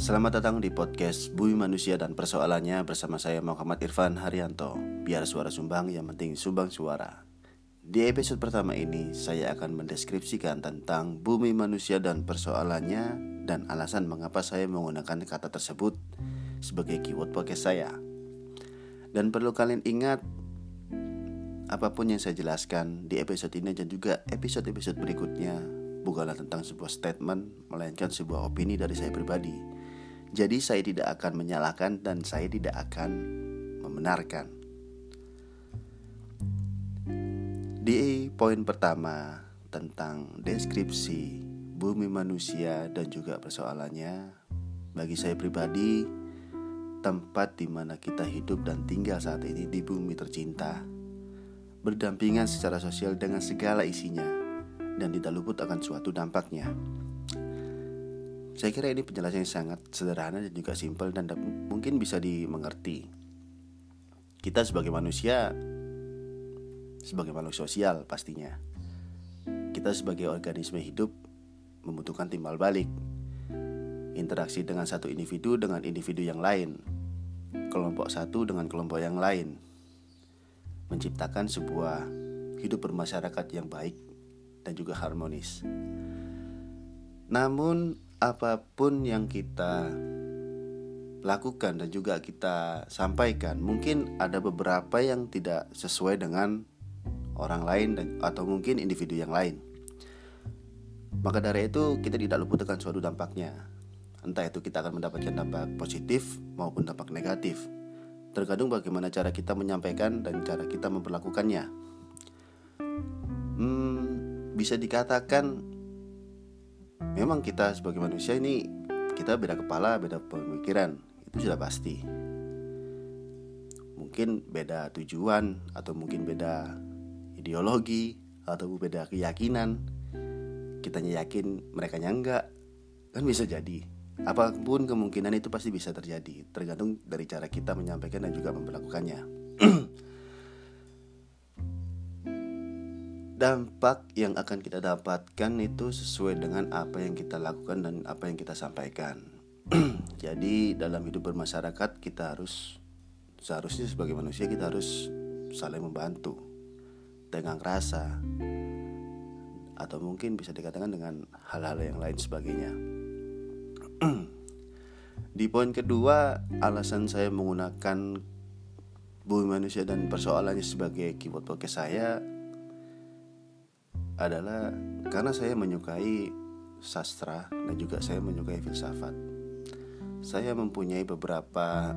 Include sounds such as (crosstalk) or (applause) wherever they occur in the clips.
Selamat datang di podcast Bumi Manusia dan Persoalannya bersama saya Muhammad Irfan Haryanto. Biar suara sumbang yang penting sumbang suara. Di episode pertama ini saya akan mendeskripsikan tentang bumi manusia dan persoalannya dan alasan mengapa saya menggunakan kata tersebut sebagai keyword podcast saya. Dan perlu kalian ingat apa pun yang saya jelaskan di episode ini dan juga episode-episode berikutnya bukanlah tentang sebuah statement melainkan sebuah opini dari saya pribadi jadi saya tidak akan menyalahkan dan saya tidak akan membenarkan. Di poin pertama tentang deskripsi bumi manusia dan juga persoalannya, bagi saya pribadi, tempat di mana kita hidup dan tinggal saat ini di bumi tercinta, berdampingan secara sosial dengan segala isinya, dan tidak luput akan suatu dampaknya. Saya kira ini penjelasan yang sangat sederhana dan juga simpel dan mungkin bisa dimengerti. Kita sebagai manusia sebagai makhluk sosial pastinya. Kita sebagai organisme hidup membutuhkan timbal balik. Interaksi dengan satu individu dengan individu yang lain. Kelompok satu dengan kelompok yang lain. Menciptakan sebuah hidup bermasyarakat yang baik dan juga harmonis. Namun apa pun yang kita lakukan dan juga kita sampaikan mungkin ada beberapa yang tidak sesuai dengan orang lain dan atau mungkin individu yang lain. Maka dari itu kita tidak luput dengan suatu dampaknya. Entah itu kita akan mendapatkan dampak positif maupun dampak negatif. Tergantung bagaimana cara kita menyampaikan dan cara kita memperlakukannya. Hmm, bisa dikatakan memang kita sebagai manusia ini kita beda kepala, beda pemikiran, itu sudah pasti. Mungkin beda tujuan atau mungkin beda ideologi atau beda keyakinan. Kitanya yakin, mereka enggak. Kan bisa jadi. Apa pun kemungkinan itu pasti bisa terjadi, tergantung dari cara kita menyampaikan dan juga memperlakukannya. (clears throat) dampak yang akan kita dapatkan itu sesuai dengan apa yang kita lakukan dan apa yang kita sampaikan. (clears throat) Jadi dalam hidup bermasyarakat kita harus seharusnya sebagai manusia kita harus saling membantu dengan rasa atau mungkin bisa dikatakan dengan hal-hal yang lain sebagainya. (clears throat) Di poin kedua, alasan saya menggunakan bumi manusia dan persoalannya sebagai keyword podcast saya adalah karena saya menyukai sastra dan juga saya menyukai filsafat. Saya mempunyai beberapa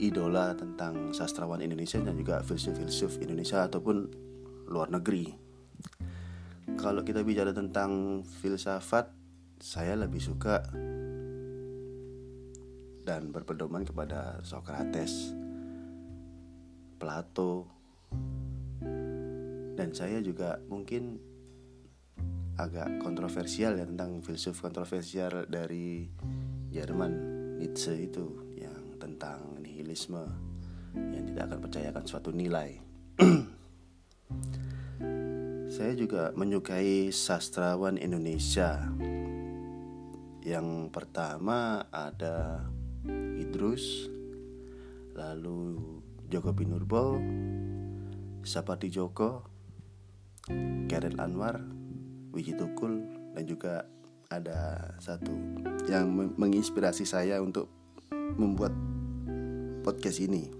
idola tentang sastrawan Indonesia dan juga filsuf-filsuf Indonesia ataupun luar negeri. Kalau kita bicara tentang filsafat, saya lebih suka dan berpedoman kepada Socrates, Plato, dan saya juga mungkin agak kontroversial ya tentang filsuf kontroversial dari Jerman Nietzsche itu yang tentang nihilisme yang tidak akan percayakan suatu nilai. (clears throat) saya juga menyukai sastrawan Indonesia. Yang pertama ada Idrus, lalu Joko Pinurbo, Sapati Joko, Karen Anwar, Wiji Tukul dan juga ada satu yang menginspirasi saya untuk membuat podcast ini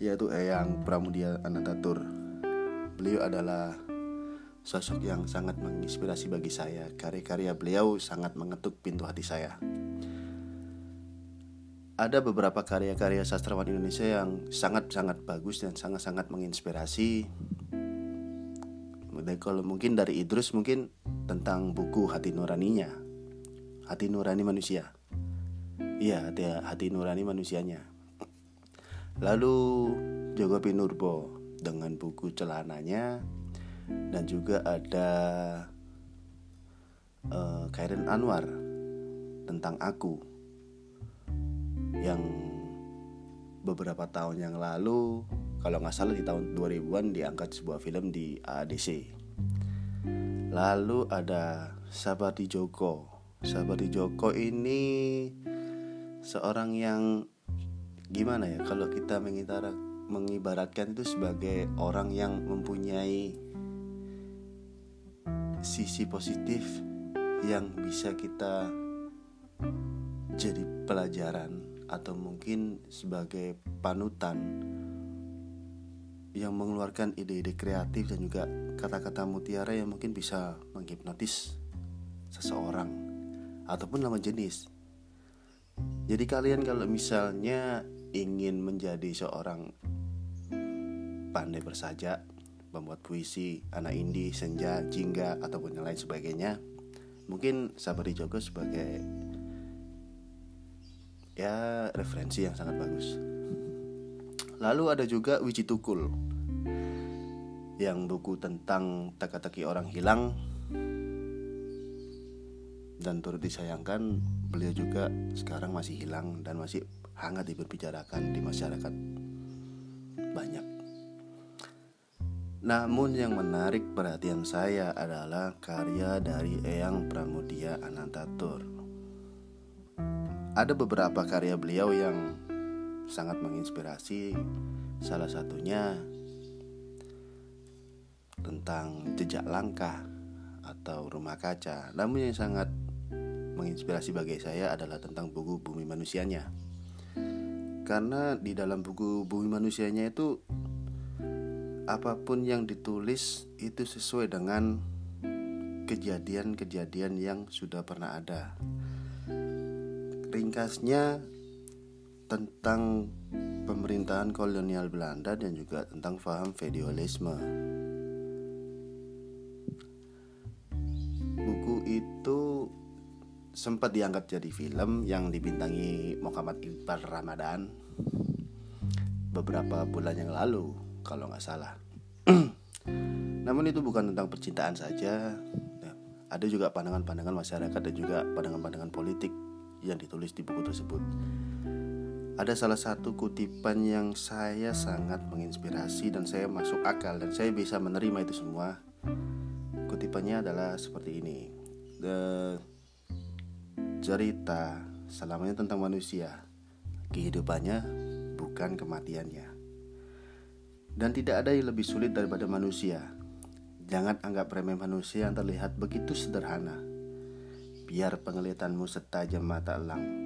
yaitu Eyang Pramudia Anantatur. Beliau adalah sosok yang sangat menginspirasi bagi saya. Karya-karya beliau sangat mengetuk pintu hati saya. Ada beberapa karya-karya sastrawan Indonesia yang sangat-sangat bagus dan sangat-sangat menginspirasi dan kalau mungkin dari Idrus mungkin tentang buku hati nuraninya. Hati nurani manusia. Iya hati, hati nurani manusianya. Lalu Joko Pinurbo dengan buku celananya. Dan juga ada uh, Karen Anwar tentang aku. Yang beberapa tahun yang lalu kalau nggak salah di tahun 2000-an diangkat sebuah film di ADC. Lalu ada Sabati Joko Sabari Joko ini seorang yang gimana ya kalau kita mengibaratkan itu sebagai orang yang mempunyai sisi positif yang bisa kita jadi pelajaran atau mungkin sebagai panutan yang mengeluarkan ide-ide kreatif dan juga kata-kata mutiara yang mungkin bisa menghipnotis seseorang ataupun lawan jenis. Jadi kalian kalau misalnya ingin menjadi seorang pandai bersajak, membuat puisi, anak indi, senja, jingga ataupun yang lain sebagainya, mungkin Sabari Joko sebagai ya referensi yang sangat bagus. Lalu ada juga Wiji Tukul yang buku tentang teka-teki orang hilang dan turut disayangkan beliau juga sekarang masih hilang dan masih hangat diperbicarakan di masyarakat banyak. Namun yang menarik perhatian saya adalah karya dari Eyang Pramudia Anantatur. Ada beberapa karya beliau yang sangat menginspirasi. Salah satunya tentang jejak langkah atau rumah kaca. Namun yang sangat menginspirasi bagi saya adalah tentang buku Bumi Manusianya. Karena di dalam buku Bumi Manusianya itu apa pun yang ditulis itu sesuai dengan kejadian-kejadian yang sudah pernah ada. Ringkasnya tentang pemerintahan kolonial Belanda dan juga tentang faham feudalisme. Buku itu sempat diangkat jadi film yang dibintangi Muhammad Iqbal Ramadan beberapa bulan yang lalu kalau nggak salah. (clears throat) Namun itu bukan tentang percintaan saja. Ada juga pandangan-pandangan masyarakat dan juga pandangan-pandangan politik yang ditulis di buku tersebut. Ada salah satu kutipan yang saya sangat menginspirasi dan saya masuk akal dan saya bisa menerima itu semua. Kutipannya adalah seperti ini. The cerita selamanya tentang manusia, kehidupannya bukan kematiannya. Dan tidak ada yang lebih sulit daripada manusia. Jangan anggap remeh manusia yang terlihat begitu sederhana. Biar penglihatanmu setajam mata elang,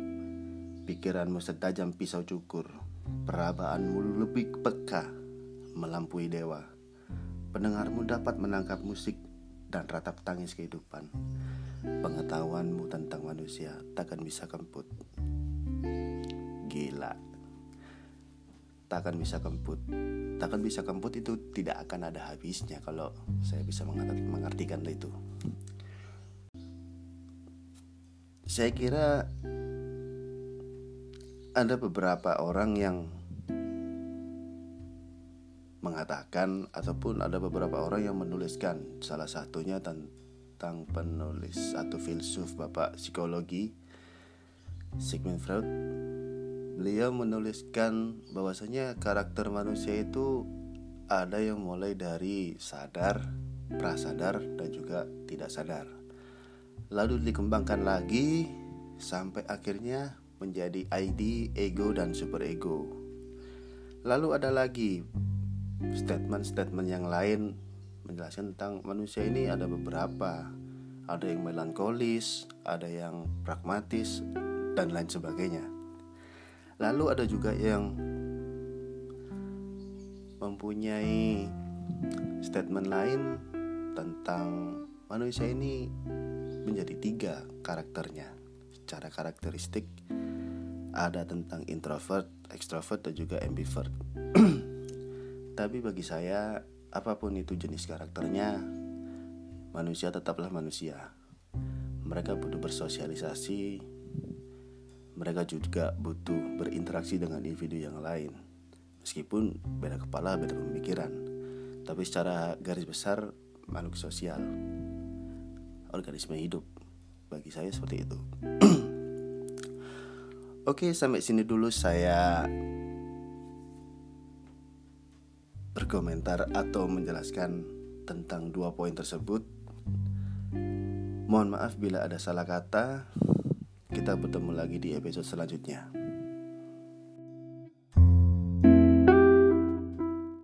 pikiranmu setajam pisau cukur, perabaanmu lebih peka melampaui dewa. Pendengarmu dapat menangkap musik dan ratap tangis kehidupan pengetahuanmu tentang manusia takkan bisa kemput. Gila. Takkan bisa kemput. Takkan bisa kemput itu tidak akan ada habisnya kalau saya bisa mengartikan itu. Saya kira ada beberapa orang yang mengatakan ataupun ada beberapa orang yang menuliskan salah satunya tentang penulis atau filsuf bapak psikologi Sigmund Freud beliau menuliskan bahwasanya karakter manusia itu ada yang mulai dari sadar, prasadar dan juga tidak sadar. Lalu dikembangkan lagi sampai akhirnya menjadi ID, ego dan superego. Lalu ada lagi statement-statement yang lain menjelaskan tentang manusia ini ada beberapa. Ada yang melankolis ada yang pragmatis dan lain sebagainya. Lalu ada juga yang mempunyai statement lain tentang manusia ini menjadi tiga karakternya. Secara karakteristik ada tentang introvert, extrovert dan juga ambivert. (clears throat) Tapi bagi saya Apa pun itu jenis karakternya, manusia tetaplah manusia. Mereka butuh bersosialisasi, mereka juga butuh berinteraksi dengan individu yang lain. Meskipun beda kepala, beda pemikiran, tapi secara garis besar makhluk sosial, organisme hidup. Bagi saya seperti itu. (clears throat) Oke, sampai sini dulu saya berkomentar atau menjelaskan tentang dua poin tersebut. Mohon maaf bila ada salah kata. Kita bertemu lagi di episode selanjutnya.